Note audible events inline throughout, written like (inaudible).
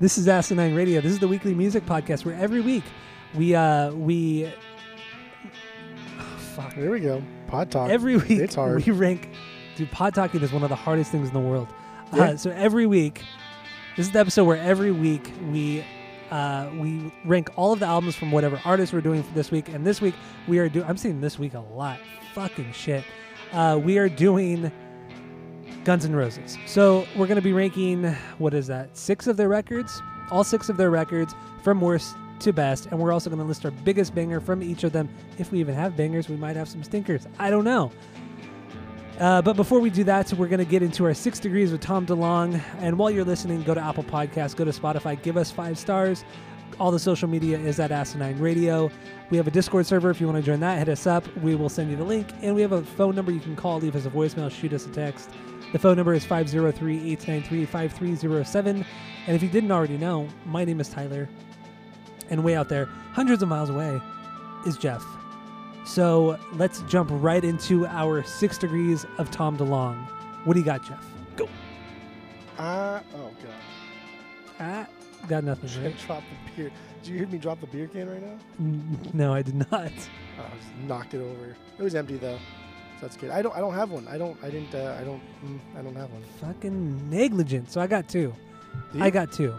This is Asinine Radio. This is the weekly music podcast where every week we uh we (sighs) oh, fuck There we go. Pod talk. every week It's hard. we rank. Dude, pod talking is one of the hardest things in the world. Yeah. Uh, so every week, this is the episode where every week we uh, we rank all of the albums from whatever artists we're doing for this week. And this week we are doing. I'm saying this week a lot. Fucking shit. Uh, we are doing Guns N' Roses. So we're going to be ranking, what is that, six of their records? All six of their records from worst to best. And we're also going to list our biggest banger from each of them. If we even have bangers, we might have some stinkers. I don't know. Uh, but before we do that, we're going to get into our six degrees with Tom DeLonge. And while you're listening, go to Apple Podcasts, go to Spotify, give us five stars. All the social media is at Asinine Radio. We have a Discord server. If you want to join that, hit us up. We will send you the link. And we have a phone number you can call, leave us a voicemail, shoot us a text. The phone number is 503 893 5307. And if you didn't already know, my name is Tyler. And way out there, hundreds of miles away, is Jeff. So let's jump right into our six degrees of Tom DeLonge. What do you got, Jeff? Go. Uh, oh god. Ah, got nothing. I Right? dropped the beer. Did you hear me drop the beer can right now? No, I did not. Oh, I just knocked it over. It was empty though, so that's good. I don't. I don't have one. I don't. I didn't. Uh, I don't. Mm, I don't have one. Fucking negligent. So I got two. I got two.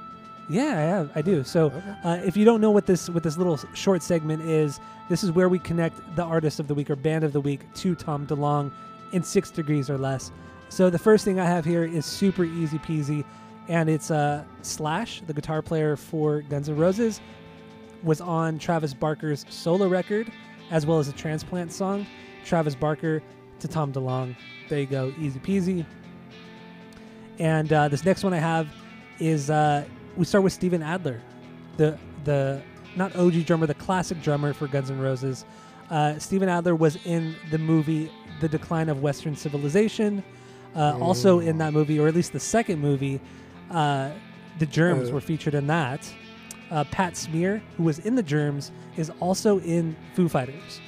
Yeah, I have. I do. So Okay. Uh, if you don't know what this what this little short segment is, this is where we connect the artist of the week or band of the week to Tom DeLonge in six degrees or less. So the first thing I have here is super easy peasy, and it's uh, Slash, the guitar player for Guns N' Roses, was on Travis Barker's solo record, as well as a Transplant song. Travis Barker to Tom DeLonge. There you go, easy peasy. And uh, this next one I have is uh, we start with Steven Adler, the the not OG drummer, the classic drummer for Guns N' Roses. Uh, Steven Adler was in the movie The Decline of Western Civilization. Uh, Also in that movie, or at least the second movie, uh, the Germs Oh. were featured in that. Uh, Pat Smear, who was in the Germs, is also in Foo Fighters.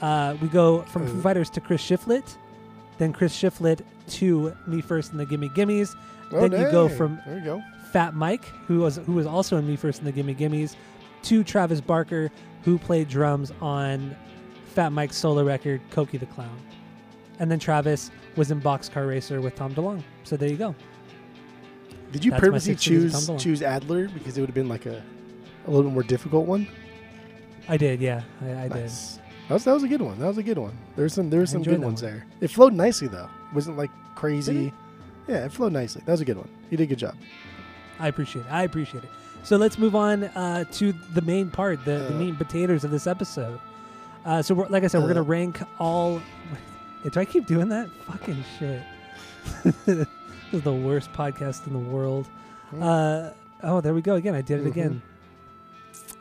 Uh, we go from Foo Oh. Fighters to Chris Shiflett, then Chris Shiflett to Me First and the Gimme Gimmes. Oh, then you go from There you go. Fat Mike, who was who was also in Me First and the Gimme Gimmes, to Travis Barker, who played drums on Fat Mike's solo record Cokie the Clown, and then Travis was in Boxcar Racer with Tom DeLonge. So there you go. Did you That's purposely six degrees of choose choose Adler because it would have been like a a little bit more difficult one? I did, yeah, I, I did. Nice. That was that was a good one. That was a good one. There's some there's some good ones one. there. It flowed nicely though. It wasn't like crazy. It? Yeah, it flowed nicely. That was a good one. You did a good job. I appreciate it. I appreciate it. So let's move on uh, to the main part, the, the Uh. meat and potatoes of this episode. Uh, so, we're, like I said, we're Uh. gonna rank all. (laughs) Do I keep doing that? Fucking shit. (laughs) this is the worst podcast in the world. Hmm. Uh, oh, there we go again. I did it Mhm. again.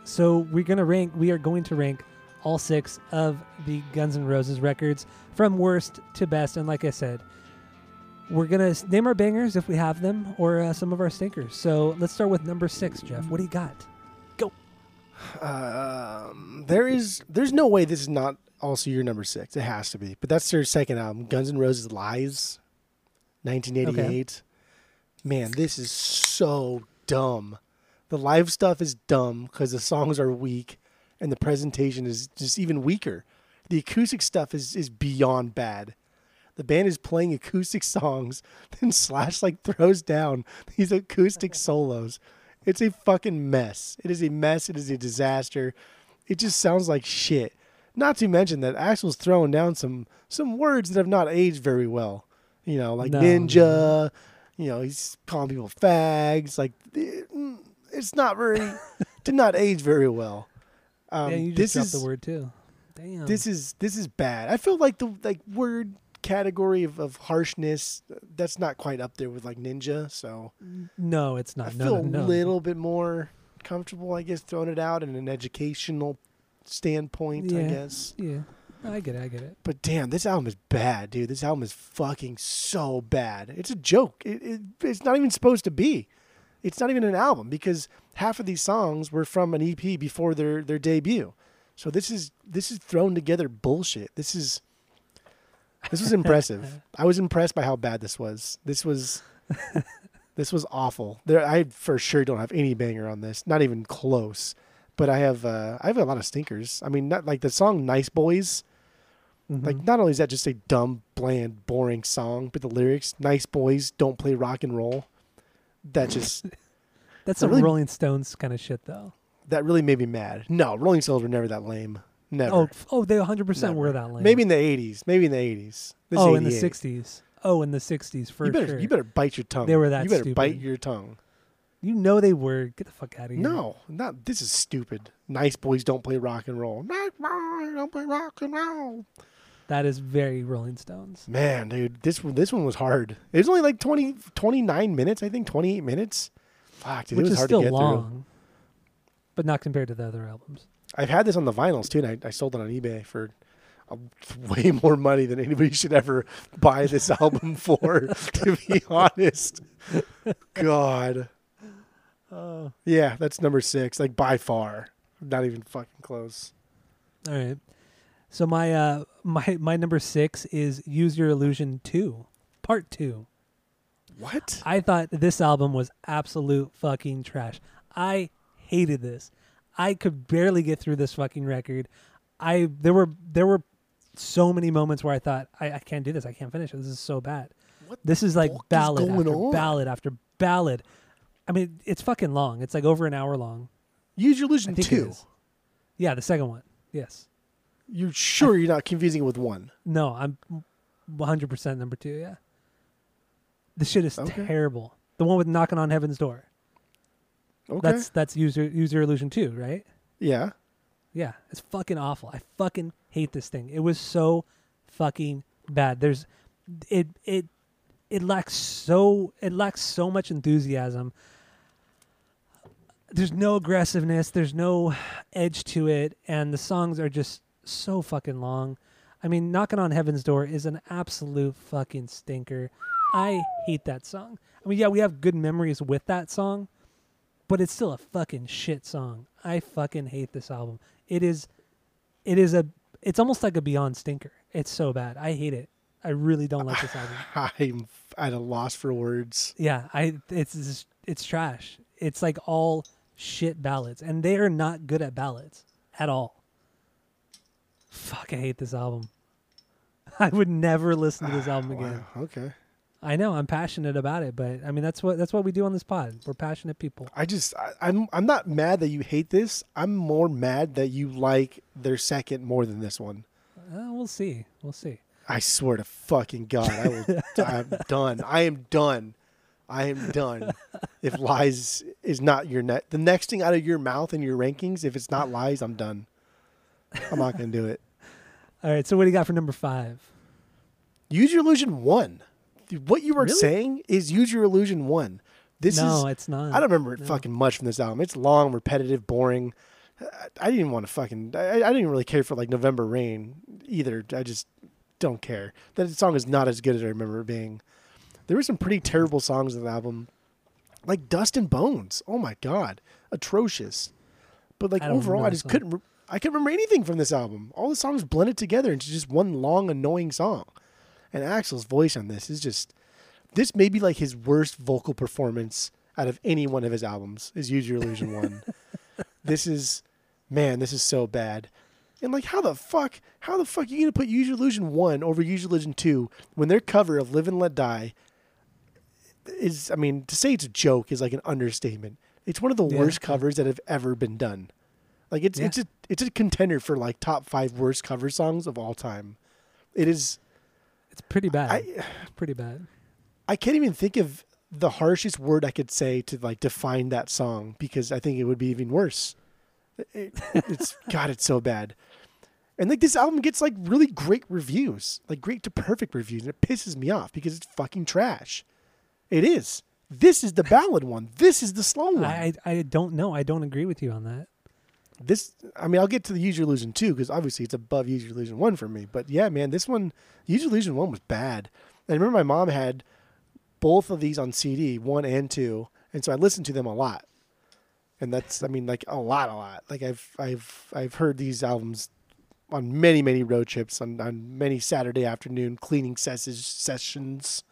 So we're gonna rank. We are going to rank all six of the Guns N' Roses records from worst to best. And like I said, we're gonna name our bangers if we have them, or uh, some of our stinkers. So let's start with number six, Jeff. What do you got? Go. Um, there is there's no way this is not also your number six. It has to be. But that's their second album, Guns N' Roses Lies, 1988. Okay. Man, this is so dumb. The live stuff is dumb because the songs are weak, and the presentation is just even weaker. The acoustic stuff is is beyond bad. The band is playing acoustic songs, (laughs) then Slash like throws down these acoustic (laughs) solos. It's a fucking mess. It is a mess. It is a disaster. It just sounds like shit. Not to mention that Axl's throwing down some some words that have not aged very well. You know, like No. ninja. You know, he's calling people fags. Like mm, it's not very (laughs) did not age very well. Um, yeah, you this just dropped is the word too. Damn. this is this is bad. I feel like the like word category of, of harshness. That's not quite up there with like Ninja. So No, it's not. I no, feel no, a no. little bit more comfortable, I guess, throwing it out in an educational standpoint. I guess. Yeah, I get it. I get it. But damn, this album is bad, dude. This album is fucking so bad. It's a joke. It, it, it's not even supposed to be. It's not even an album because half of these songs were from an EP before their their debut. So this is this is thrown together bullshit. This is this was impressive. (laughs) I was impressed by how bad this was. This was (laughs) this was awful. There, I for sure don't have any banger on this. Not even close. But I have uh, I have a lot of stinkers. I mean, not like the song "Nice Boys." Mhm. Like, not only is that just a dumb, bland, boring song, but the lyrics, nice boys don't play rock and roll. That just, (laughs) that's some really- Rolling Stones kind of shit, though. that really made me mad. No, Rolling Stones were never that lame. Never. Oh, oh, they 100 percent were that lame. Maybe in the 80s. Maybe in the 80s. This is oh, in the 60s. Oh, in the 60s for You better, sure. you better bite your tongue. They were that You better stupid. bite your tongue. You know they were. Get the fuck out of here. No, not this is stupid. Nice boys don't play rock and roll. Nice boys don't play rock and roll. That is very Rolling Stones. Man, dude, this one this one was hard. It was only like 20, 29 minutes, I think, 28 minutes. Fuck, dude, which it was hard to get through. long, but not compared to the other albums. I've had this on the vinyls too, and I, I sold it on eBay for (laughs) way more money than anybody should ever buy this (laughs) album for. to be (laughs) honest, God, Oh, yeah, that's number six, like by far, not even fucking close. all right. So my uh my my number six is Use Your Illusion two, part two. What? I thought this album was absolute fucking trash. I hated this. I could barely get through this fucking record. I there were there were so many moments where I thought I, I can't do this. I can't finish it. This is so bad. What This is like fuck is ballad after on? ballad after ballad. I mean, it's fucking long. It's like over an hour long. Use your illusion two. Yeah, the second one. Yes. You're sure you're not confusing it with one? No, I'm 100% number two. Yeah. This shit is Okay. terrible. The one with knocking on heaven's door. Okay. That's that's user user illusion two, right? yeah. Yeah, it's fucking awful. I fucking hate this thing. It was so fucking bad. There's it it it lacks so it lacks so much enthusiasm. There's no aggressiveness, there's no edge to it, and the songs are just so fucking long. I mean, Knocking on Heaven's Door is an absolute fucking stinker. I hate that song. I mean, yeah, we have good memories with that song, but it's still a fucking shit song. I fucking hate this album. It is, it is a, it's almost like a Beyond stinker. It's so bad. I hate it. I really don't like this album. (laughs) I'm at a loss for words. Yeah, I, it's, it's, it's trash. It's like all shit ballads, and they are not good at ballads at all. Fuck, I hate this album. (laughs) I would never listen to this album again. Wow. Okay. I know I'm passionate about it, but I mean that's what that's what we do on this pod. We're passionate people. I just I, I'm I'm not mad that you hate this. I'm more mad that you like their second more than this one. Uh, we'll see. We'll see. I swear to fucking God, I will. (laughs) I'm done. I am done. I am done. If lies is not your net, the next thing out of your mouth in your rankings, if it's not lies, I'm done. I'm not gonna do it. (laughs) All right. So what do you got for number five? Use your illusion one. What you were Really? saying is use your illusion one. This is no, is it's not. I don't remember No. fucking much from this album. It's long, repetitive, boring. I- didn't even want to fucking. I, I didn't really care for like November Rain either. I just don't care. That song is not as good as I remember it being. There were some pretty terrible songs on the album, like Dust and Bones. Oh my god, atrocious. But like I overall, I just song. couldn't. I can't remember anything from this album. All the songs blended together into just one long, annoying song. And Axl's voice on this is just. This may be like his worst vocal performance out of any one of his albums. Is Use Your Illusion one. (laughs) this is, man, this is so bad. And like, how the fuck, how the fuck are you gonna put Use Your Illusion one over Use Your Illusion two when their cover of Live and Let Die is, I mean, to say it's a joke is like an understatement. It's one of the Yeah. worst covers that have ever been done. Like it's Yeah. it's a it's a contender for like top five worst cover songs of all time. It is. It's pretty bad. I it's pretty bad. I can't even think of the harshest word I could say to like define that song because I think it would be even worse. It, it's (laughs) God, it's so bad. And like this album gets like really great reviews, like great to perfect reviews, and it pisses me off because it's fucking trash. It is. This is the ballad one. This is the slow one. I, I I don't know. I don't agree with you on that. This I mean I'll get to the Use Your Illusion two because obviously it's above Use Your Illusion one for me. But yeah, man, this one Use Your Illusion one was bad. And I remember my mom had both of these on CD, one and two, and so I listened to them a lot. And that's I mean like a lot, a lot. Like I've I've I've heard these albums on many many road trips on, on many Saturday afternoon cleaning ses- sessions.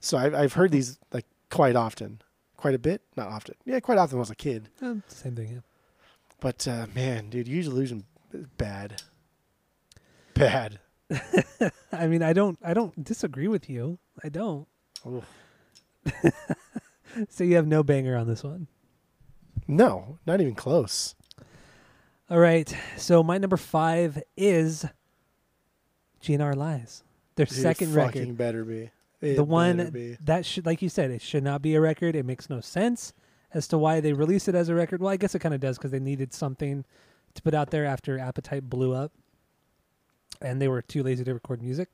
So I've I've heard these like quite often, quite a bit, not often. Yeah, quite often when I was a kid. Eh, same thing. Yeah. But uh, man, dude, Illusion is bad. Bad. (laughs) I mean, I don't I don't disagree with you. I don't. (laughs) So you have no banger on this one. No, not even close. All right. So my number five is GNR Lies. Their Dude, second fucking record. better be. It the one be. that should like you said, it should not be a record. It makes no sense as to why they released it as a record. Well, I guess it kind of does because they needed something to put out there after Appetite blew up, and they were too lazy to record music.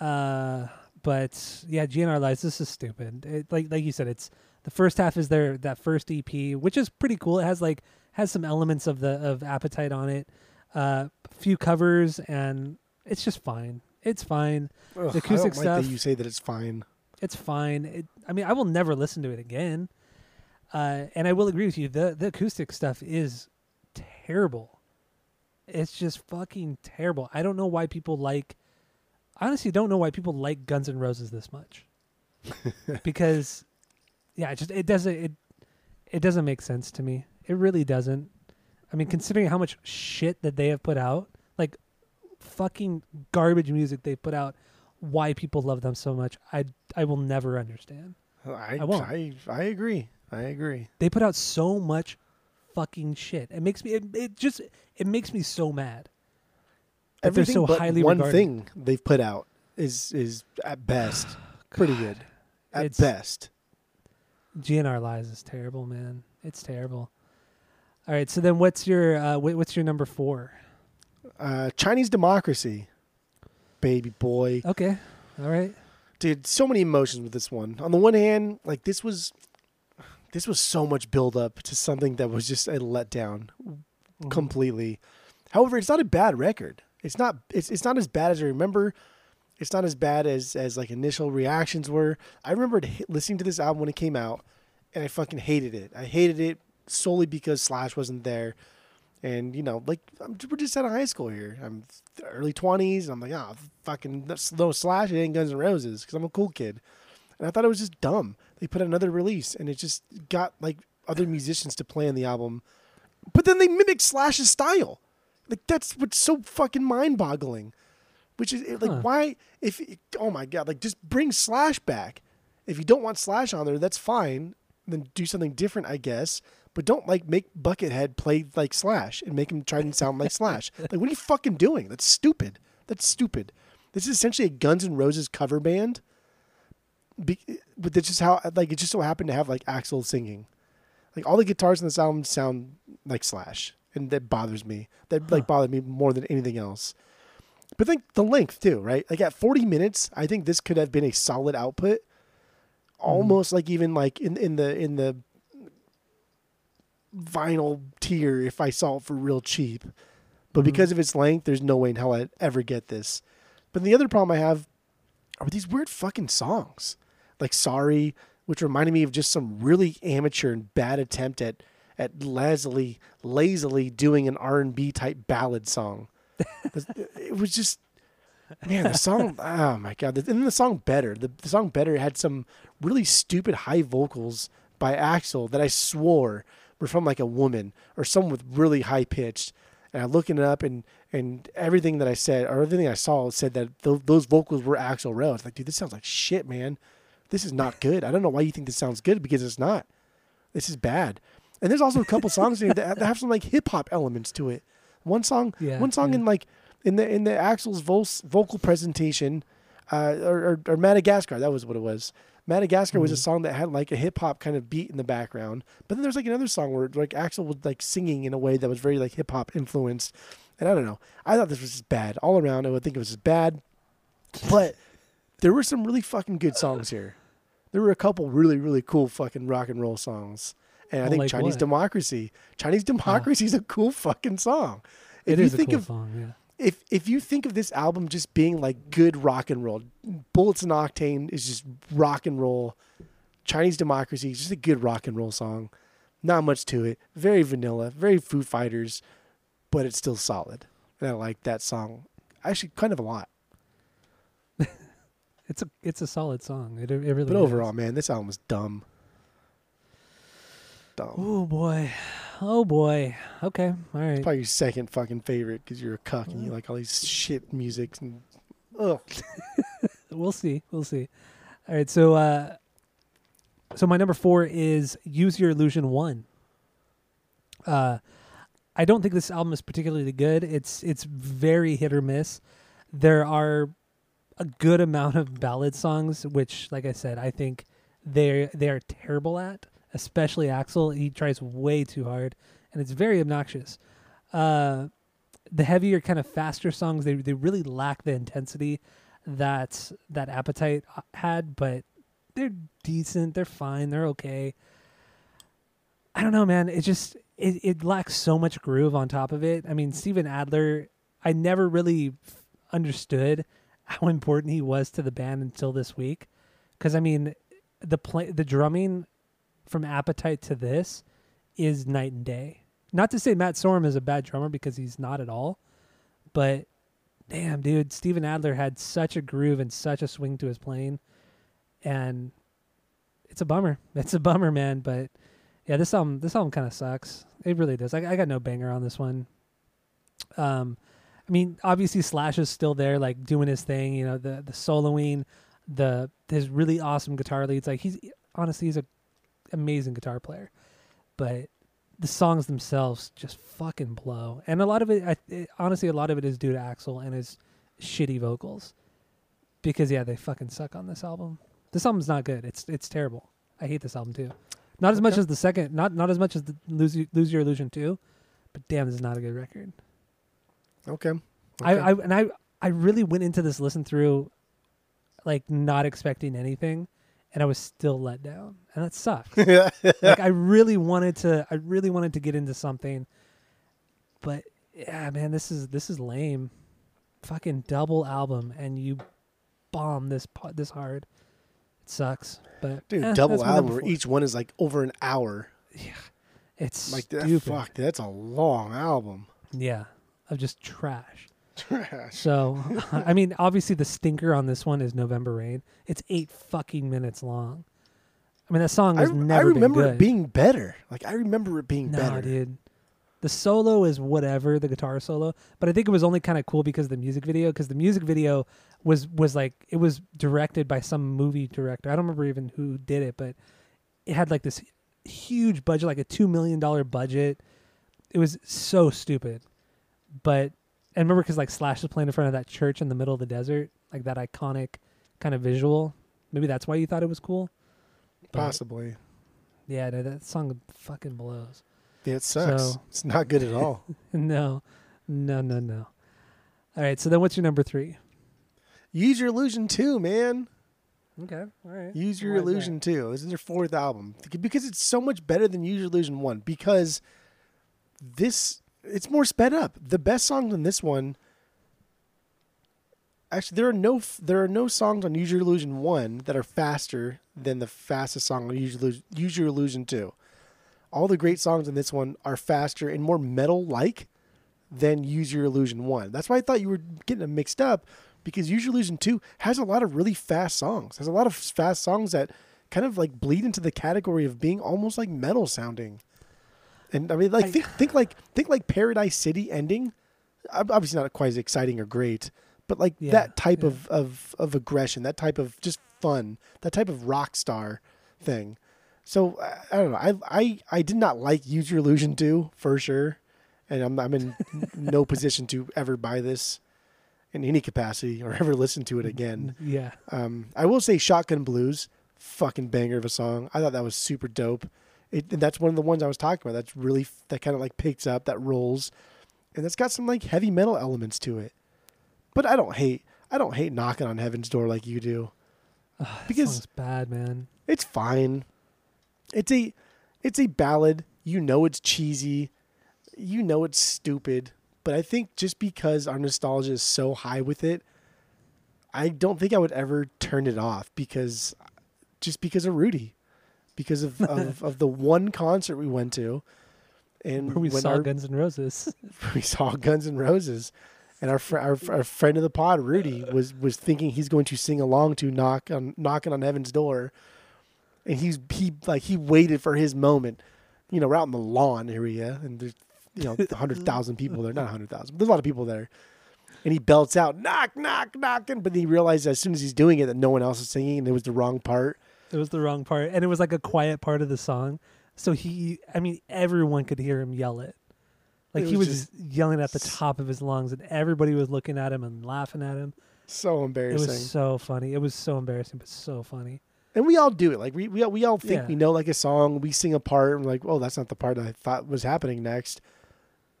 Uh, but yeah, GNR Lies. This is stupid. It, like like you said, it's the first half is their that first EP, which is pretty cool. It has like has some elements of the of Appetite on it. Uh, few covers and it's just fine. It's fine. Ugh, the acoustic I don't like stuff- that you say that it's fine. It's fine. It, I mean, I will never listen to it again. Uh, and I will agree with you. The the acoustic stuff is terrible. It's just fucking terrible. I don't know why people like. I honestly don't know why people like Guns N' Roses this much. (laughs) because, yeah, it just it doesn't it it doesn't make sense to me. It really doesn't. I mean, considering how much shit that they have put out, like fucking garbage music they put out, why people love them so much, I I will never understand. I I won't. I, I agree. I agree. They put out so much fucking shit. It makes me it, it just it makes me so mad. That they're so but highly one regarded. thing they've put out is is at best (sighs) pretty good. At It's- best. GNR Lies is terrible, man. It's terrible. All right, so then what's your uh, wh- what's your number four? Uh, Chinese democracy, baby boy. Okay, all right. dude so many emotions with this one on the one hand like this was this was so much build up to something that was just a letdown Mm-hmm. completely. However it's not a bad record. It's not it's, it's not as bad as i remember. It's not as bad as as like initial reactions were. I remembered listening to this album when it came out and i fucking hated it. I hated it solely because slash wasn't there. And you know like I'm, we're just out of high school here. I'm early 20s and i'm like oh fucking no slash it ain't guns N' roses because i'm a cool kid and i thought it was just dumb. They put out another release and it just got like other musicians to play on the album. But then they mimic slash's style. Like that's what's so fucking mind-boggling. Which is like Huh. why if oh my god like just bring slash back. If you don't want slash on there that's fine. Then do something different i guess. But don't like make buckethead play like slash and make him try and sound like slash. (laughs) Like what are you fucking doing? That's stupid. That's stupid. This is essentially a guns N' roses cover band Be- but that's just how like it just so happened to have like axl singing like all the guitars in this album sound like slash and that bothers me that like bothered me more than anything else but think the length too, right? Like at 40 minutes, I think this could have been a solid output. Mm-hmm. Almost like even like in in the in the vinyl tier if I saw it for real cheap. But mm-hmm. because of its length, there's no way in hell I'd ever get this. But the other problem I have are these weird fucking songs. Like Sorry, which reminded me of just some really amateur and bad attempt at at lazily lazily doing an R&B type ballad song. (laughs) It was just man the song (laughs) oh my god and then the song better the, the song better had some really stupid high vocals by axl that i swore were from like a woman or someone with really high pitched and i'm looking it up and and everything that i said or everything i saw said that th- those vocals were axl rose. Like dude this sounds like shit man this is not good i don't know why you think this sounds good because it's not this is bad and there's also a couple songs in here that have some like hip-hop elements to it one song, Yeah, one song yeah. in like in the in the Axl's vo- vocal presentation, uh, or, or, or Madagascar. That was what it was. Madagascar was a song that had like a hip hop kind of beat in the background. But then there's like another song where like Axl was like singing in a way that was very like hip hop influenced, And I don't know. I thought this was just bad all around. I would think it was just bad, but there were some really fucking good songs here. There were a couple really really cool fucking rock and roll songs. And I think like Chinese what? Democracy, Chinese uh-huh. Democracy is a cool fucking song. If It you is a think cool of song. Yeah. if if you think of this album just being like good rock and roll, Bullets and Octane is just rock and roll. Chinese Democracy is just a good rock and roll song. Not much to it. Very vanilla, very Foo Fighters, but it's still solid. And I like that song actually kind of a lot. It's a it's a solid song. It, it really. But is. overall, man, this album is dumb. Dumb. Oh boy, oh boy. Okay, all right. Probably your second fucking favorite because you're a cuck and you like all these shit music and ugh. (laughs) We'll see. We'll see. All right. So, uh, so my number four is "Use Your Illusion" one. Uh, I don't think this album is particularly good. It's it's very hit or miss. There are a good amount of ballad songs, which, like I said, I think they they are terrible at. Especially Axl, he tries way too hard, and it's very obnoxious. Uh, the heavier, kind of faster songs, they they really lack the intensity that that appetite uh, had, but they're decent. They're fine. They're okay. I don't know, man. It just it, it lacks so much groove on top of it. I mean, Steven Adler, I never really understood how important he was to the band until this week, because I mean, the play the drumming from Appetite to this is night and day. Not to say Matt Sorum is a bad drummer because he's not at all, but damn, dude, Steven Adler had such a groove and such a swing to his playing, and it's a bummer. (laughs) It's a bummer, man. But yeah, this album, this album kind of sucks. It really does. I, I got no banger on this one. Um, I mean, obviously Slash is still there, like doing his thing. You know, the the soloing, the his really awesome guitar leads. Like he's honestly he's a amazing guitar player, but the songs themselves just fucking blow. And a lot of it, I, it, honestly, a lot of it is due to Axl and his shitty vocals, because yeah, they fucking suck on this album. This album's not good. It's it's terrible. I hate this album too. Not as much as the second, not not as much as the Lose Lose Your Illusion two, but damn, this is not a good record. Okay. I, Okay. I and I I really went into this listen through, like not expecting anything, and I was still let down, and that sucks. (laughs) like I really wanted to, I really wanted to get into something, but yeah, man, this is this is lame. Fucking double album, and you bomb this this hard. It sucks, but Dude, eh, double that's my number album where each one is like over an hour. Yeah. It's Like that, stupid. fuck, that's a long album. Yeah, of just trash. Trash. So, (laughs) I mean, obviously the stinker on this one is November Rain. It's eight fucking minutes long. I mean, that song I, has I never remember been it being better. Like I remember it being no, better. dude. The solo is whatever, the guitar solo, but I think it was only kind of cool because of the music video. Because the music video was was like it was directed by some movie director. I don't remember even who did it, but it had like this huge budget, like a two million dollar budget. It was so stupid, but and remember because like Slash is playing in front of that church in the middle of the desert, like that iconic kind of visual. Maybe that's why you thought it was cool. But, Possibly. Yeah, no, that song fucking blows. Yeah, it sucks. So- it's not good at all. (laughs) no, no, no, no. All right, so then what's your number three? Use your illusion too, man. Okay, all right. Use your Why illusion too. This is their fourth album because it's so much better than Use Your Illusion one. Because this, it's more sped up. The best songs on this one. Actually, there are no there are no songs on Use Your Illusion one that are faster than the fastest song on Use Your Illusion, two. All the great songs in this one are faster and more metal like than Use Your Illusion one. That's why I thought you were getting them mixed up because Use Your Illusion two has a lot of really fast songs. Has a lot of fast songs that kind of like bleed into the category of being almost like metal sounding. And I mean, like I- think think like think like Paradise City ending. Obviously not quite as exciting or great, but like Yeah, that type yeah. of, of of aggression, that type of just fun, that type of rock star thing. So I, I don't know. I I I did not like Use Your Illusion 2 for sure, and I'm I'm in (laughs) no position to ever buy this in any capacity or ever listen to it again. Yeah, Um, I will say Shotgun Blues, fucking banger of a song. I thought that was super dope. It, and that's one of the ones I was talking about. That's really that kind of like picks up, that rolls, and it's got some like heavy metal elements to it. But I don't hate I don't hate knocking on heaven's door like you do. Ugh, Because- song's bad, man. It's fine. It's a it's a ballad. You know it's cheesy. You know it's stupid. But I think just because our nostalgia is so high with it, I don't think I would ever turn it off because just because of Rudy. Because of, (laughs) of, of the one concert we went to and Where we when saw our, Guns N' Roses. (laughs) we saw Guns N' Roses, and our, fr- our our friend of the pod, Rudy, was was thinking he's going to sing along to knock on knocking on heaven's door, and he's he like he waited for his moment. You know, we're out in the lawn area, and there's you know hundred thousand people there, not hundred thousand, but there's a lot of people there. And he belts out, knock, knock, knocking. But then he realized as soon as he's doing it that no one else is singing, and it was the wrong part. It was the wrong part, and it was like a quiet part of the song. So he, I mean, everyone could hear him yell it. Like It he was was yelling at the top of his lungs, and everybody was looking at him and laughing at him. So embarrassing. It was so funny. It was so embarrassing, but so funny. And we all do it. Like we we all, we all think Yeah. we know like a song. We sing a part and we're like, oh, that's not the part I thought was happening next.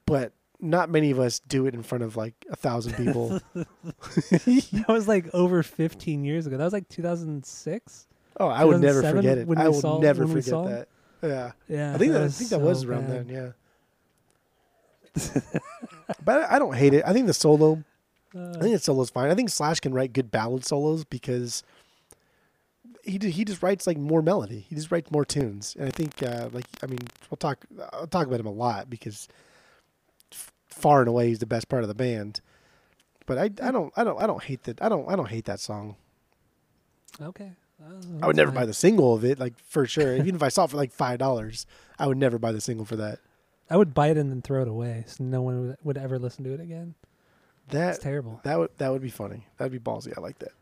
But not many of us do it in front of like a thousand people. (laughs) That was like over 15 years ago. That was like 2006. Oh, I would never forget it. I will never forget that. Yeah, Yeah, I think that, I think that was around bad. then. Yeah, but I, I don't hate it. I think the solo. I Uh, think the solo's fine. I think Slash can write good ballad solos because he he just writes like more melody. He just writes more tunes, and I think uh, like I mean we'll talk I'll talk about him a lot because f- far and away he's the best part of the band. But I, I don't I don't I don't hate that I don't I don't hate that song. okay. Uh, I would never buy the single of it like for sure. Even if I saw it for like five dollars, I would never buy the single for that. I would buy it and then throw it away, so no one would, would ever listen to it again. It's That terrible. that would that would be funny. That'd be ballsy. I like that.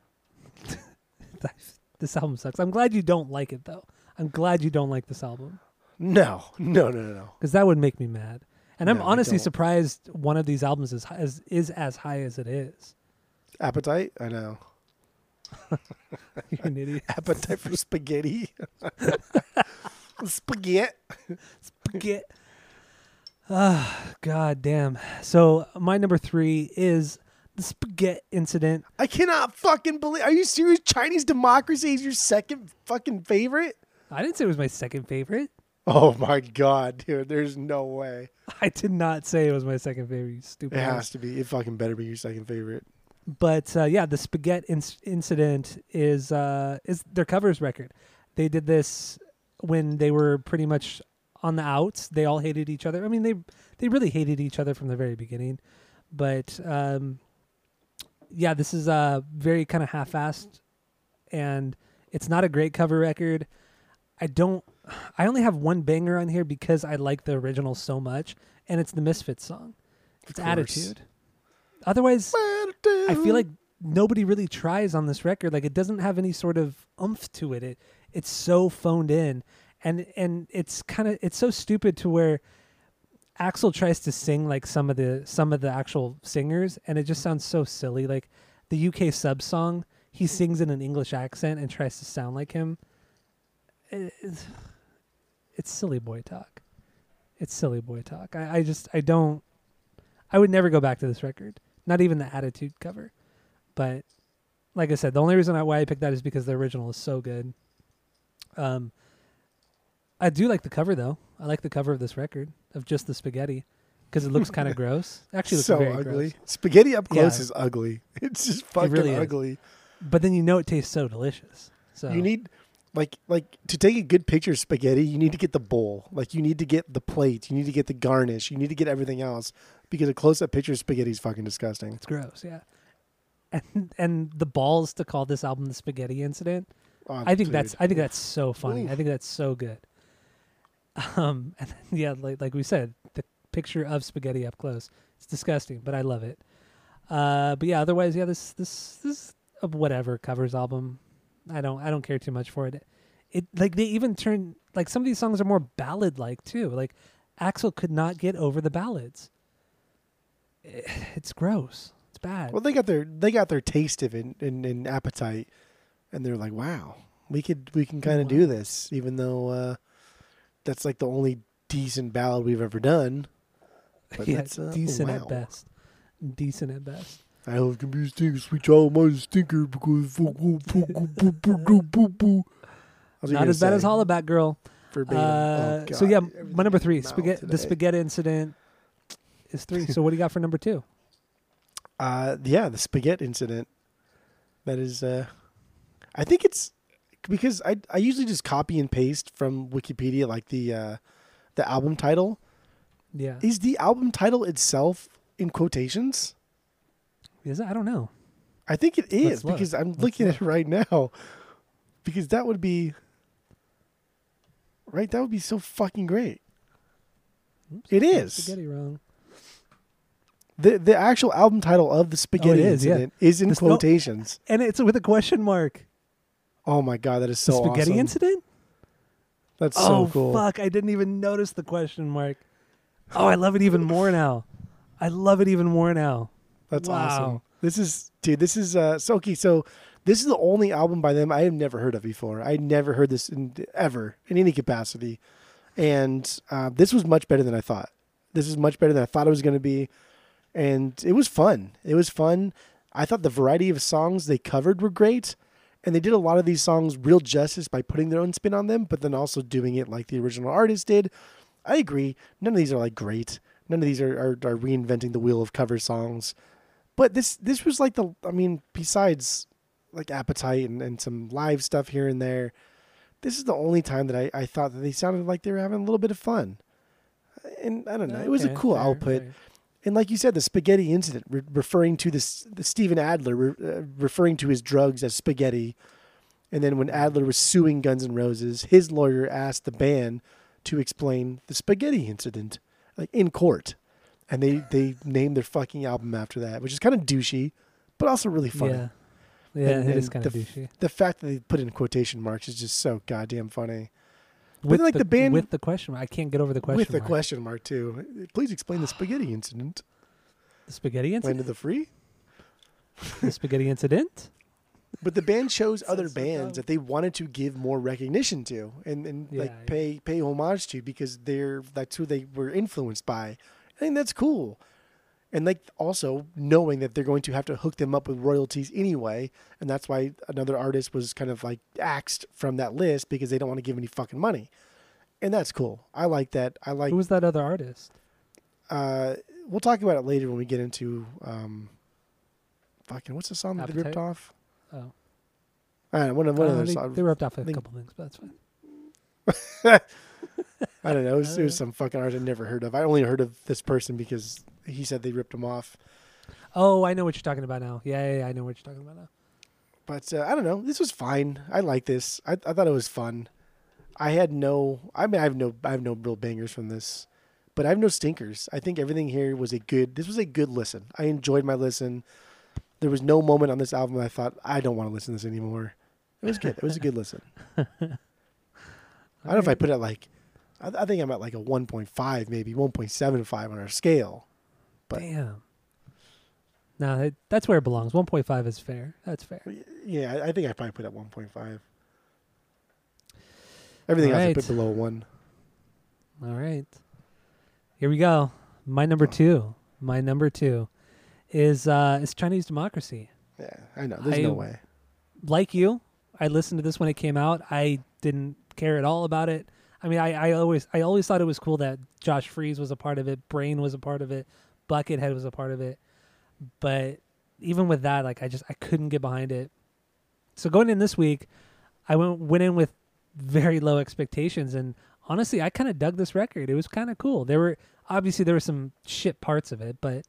(laughs) this album sucks. I'm glad you don't like it though. I'm glad you don't like this album No no no no no. because that would make me mad. And I'm honestly surprised one of these albums is, is is as high as it is. Appetite. I know. (laughs) You're an idiot. appetite for spaghetti. (laughs) spaghetti. Spaghetti. Ah, god damn. So my number three is the spaghetti incident. I cannot fucking believe. Are you serious? Chinese democracy is your second fucking favorite? I didn't say it was my second favorite. Oh my god, dude! There's no way. (laughs) I did not say it was my second favorite. You stupid. It ass. has to be. It fucking better be your second favorite. But uh, yeah, the spaghetti inc- incident is uh, is their covers record. They did this when they were pretty much on the outs. They all hated each other. I mean, they they really hated each other from the very beginning. But um, yeah, this is uh, very kind of half-assed, and it's not a great cover record. I don't. I only have one banger on here because I like the original so much, and it's the Misfits song. It's. Attitude. Otherwise, I feel like nobody really tries on this record. Like it doesn't have any sort of oomph to it. It it's so phoned in, and and it's kind of it's so stupid to where Axl tries to sing like some of the some of the actual singers, and it just sounds so silly. Like the UK sub song, he sings in an English accent and tries to sound like him. It- It's, it's silly boy talk. It's silly boy talk. I, I just I don't. I would never go back to this record. Not even the Attitude cover. But like I said, the only reason I, why I picked that is because the original is so good. Um, I do like the cover though. I like the cover of this record of just the spaghetti because it looks kind of (laughs) gross. Actually, looks so very ugly. gross. Spaghetti up close Yeah. is ugly. (laughs) It's just fucking really is. ugly. But then you know it tastes so delicious. So You need like like to take a good picture of spaghetti, you need to get the bowl. Like you need to get the plate, you need to get the garnish, you need to get everything else because a close up picture of spaghetti is fucking disgusting. it's gross. Yeah. And and the balls to call this album the Spaghetti Incident. Oh, I think dude. that's I think that's so funny. Oof. I think that's so good. (laughs) Um, and then, yeah, like like we said, the picture of spaghetti up close. It's disgusting, but I love it. Uh, but yeah, otherwise, yeah, this this this a whatever covers album. I don't I don't care too much for it. It like they even turn like some of these songs are more ballad like too. Like Axl could not get over the ballads. (sighs) It's gross. It's bad. Well, they got their they got their taste of it in, in appetite, and they're like, "Wow, we could we can kind of do this," even though uh, that's like the only decent ballad we've ever done. But (laughs) yeah, uh, decent wow. at best. Decent at best. I have to be a stinker, sweet child, my stinker because Not as bad as? Hollaback Girl. Verbatim. Uh, Oh, so yeah, God, my number three, spaghetti. The spaghetti incident is three. so what do you got for number two? Uh, yeah, the spaghetti incident. That is, uh, I think it's because I I usually just copy and paste from Wikipedia like the uh, the album title. Yeah, Is the album title itself in quotations? Is it? I don't know. I think it is look. because I'm Let's looking at it right now. Because that would be right. That would be so fucking great. Oops, It is. spaghetti wrong. The the actual album title of the spaghetti Oh, is, yeah. incident is in no- quotations. And it's with a question mark. Oh my god, that is The so spaghetti awesome. incident. That's oh so cool. fuck! I didn't even notice the question mark. Oh, I love it even more now. I love it even more now. That's Wow. awesome. This is dude. This is uh. So okay, so this is the only album by them I have never heard of before. I never heard this in, ever in any capacity, and uh, this was much better than I thought. This is much better than I thought it was going to be, and it was fun. It was fun. I thought the variety of songs they covered were great, and they did a lot of these songs real justice by putting their own spin on them, but then also doing it like the original artist did. I agree. None of these are like great. None of these are, are, are reinventing the wheel of cover songs. But this this was like the I mean, besides like appetite and, and some live stuff here and there, this is the only time that I, I thought that they sounded like they were having a little bit of fun. And I don't know, it was a cool fair, output. fair. And like you said, the spaghetti incident, re- referring to this, the Steven Adler, re- uh, referring to his drugs as spaghetti. And then when Adler was suing Guns N' Roses, his lawyer asked the band to explain the spaghetti incident, like in court. And they, they named their fucking album after that, which is kind of douchey, but also really funny. Yeah, yeah, And- it is kind of the douchey. The fact that they put in quotation marks is just so goddamn funny. With like the band- with the question mark, I can't get over the question With the mark. question mark, too. Please explain the spaghetti incident. The spaghetti Land incident. of the free? the spaghetti incident. But the band chose other so bands dumb. that they wanted to give more recognition to and, and Yeah, like yeah. pay pay homage to because they're that's who they were influenced by. I think that's cool. And like also knowing that they're going to have to hook them up with royalties anyway, and that's why another artist was kind of like axed from that list because they don't want to give any fucking money. And that's cool. I like that. I like Who was that other artist? uh we'll talk about it later when we get into um fucking what's the song that they ripped off? Oh, I don't know, one of one of Uh, those they, songs. they ripped off a couple things, but that's fine. (laughs) I don't know. It was, it was Uh, some fucking artist I never heard of. I only heard of this person because he said they ripped him off. Oh, I know what you're talking about now. Yeah, yeah, yeah I know what you're talking about now. But uh, I don't know. This was fine. I like this. I, I thought it was fun. I had no. I mean, I have no. I have no real bangers from this, but I have no stinkers. I think everything here was a good. This was a good listen. I enjoyed my listen. There was no moment on this album that I thought I don't want to listen to this anymore. It was good. It was a good listen. (laughs) I don't know if I put it like. I, I think I'm at like a 1.5, maybe 1.75 on our scale. but- Damn. No, it, that's where it belongs. 1.5 is fair. That's fair. Yeah, I- I think I probably put at 1.5. Everything else I Alright. put below one. All right. Here we go. My number two. My number two is uh is Chinese democracy. Yeah, I know. There's I- no way. Like you, I listened to this when it came out. I didn't care at all about it. I mean, I, I always I always thought it was cool that Josh Freese was a part of it, Brain was a part of it, Buckethead was a part of it. But even with that, like I just I couldn't get behind it. So going in this week, I went went in with very low expectations and honestly I kind of dug this record. It was kind of cool. There were obviously there were some shit parts of it, but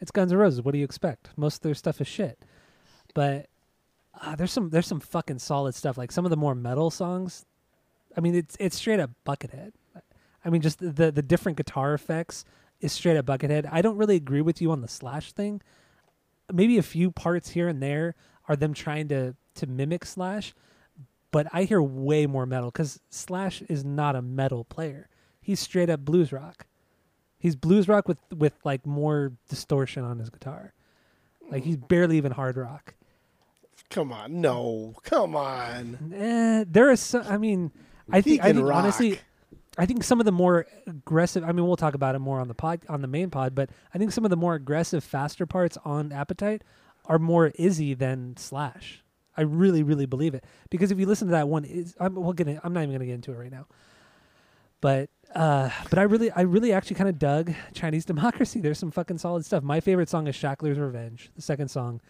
it's Guns N' Roses. What do you expect? Most of their stuff is shit. But uh, there's some there's some fucking solid stuff. Like some of the more metal songs. I mean, it's it's straight up Buckethead. I mean, just the the different guitar effects is straight up Buckethead. I don't really agree with you on the Slash thing. Maybe a few parts here and there are them trying to to mimic Slash, but I hear way more metal because Slash is not a metal player. He's straight up blues rock. He's blues rock with with like more distortion on his guitar. Like he's barely even hard rock. Come on, no, come on. Eh, there is. So, I mean, I think. I think rock. honestly, I think some of the more aggressive. I mean, we'll talk about it more on the pod on the main pod, but I think some of the more aggressive, faster parts on Appetite are more Izzy than Slash. I really, really believe it because if you listen to that one, is I'm we'll get. In, I'm not even gonna get into it right now. But uh, but I really, I really actually kind of dug Chinese (laughs) Democracy. There's some fucking solid stuff. My favorite song is Shackler's Revenge, the second song.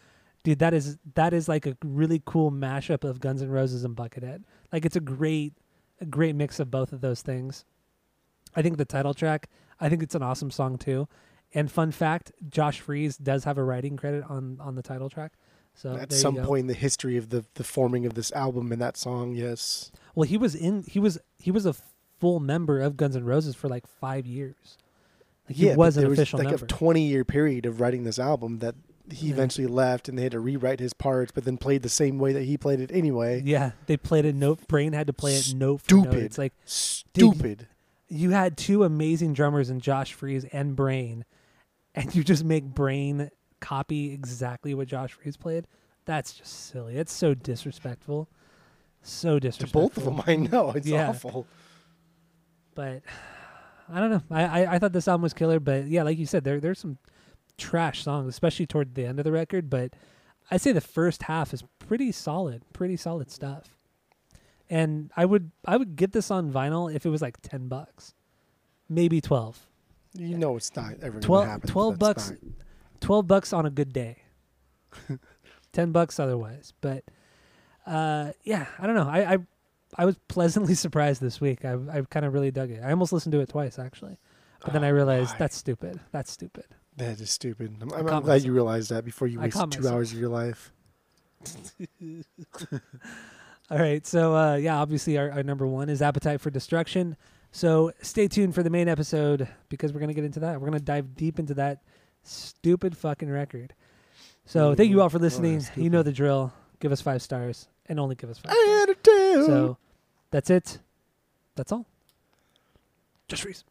Dude, that is that is like a really cool mashup of Guns N' Roses and Buckethead. Like it's a great, a great mix of both of those things. I think the title track, I think it's an awesome song too. And fun fact, Josh Freese does have a writing credit on on the title track. So At some point in the history of the the forming of this album and that song, yes. well, he was in. He was he was a full member of Guns N' Roses for like five years. Like he yeah, was an there official was like member. a 20 year period of writing this album that he eventually left and they had to rewrite his parts, but then played the same way that he played it anyway. yeah, they played it note. Brain had to play it note for note. Stupid. It's like Stupid. you had two amazing drummers in Josh Freese and Brain, and you just make Brain copy exactly what Josh Freese played. That's just silly. It's so disrespectful. So disrespectful. to both of them, I know it's Yeah. awful. But (sighs) I don't know. I, I I thought this album was killer, but yeah, like you said, there there's some trash songs, especially toward the end of the record. But I'd say the first half is pretty solid, pretty solid stuff. And I would I would get this on vinyl if it was like ten bucks, maybe twelve. You know it's not ever going to 12, happen. 12 bucks not- 12 bucks on a good day (laughs) 10 bucks otherwise but uh yeah i don't know i i, I was pleasantly (laughs) surprised this week i i kind of really dug it i almost listened to it twice actually but then i Oh, realized why? that's stupid that's stupid That is stupid. I'm, I'm, I'm glad myself. you realized that before you I wasted two myself. hours of your life. (laughs) all right so uh yeah obviously our, our number one is appetite for destruction so stay tuned for the main episode because we're gonna get into that we're gonna dive deep into that stupid fucking record so thank you all for Oh, listening you know the drill give us five stars and only give us five Attitude. So that's it. That's all. Just Reese.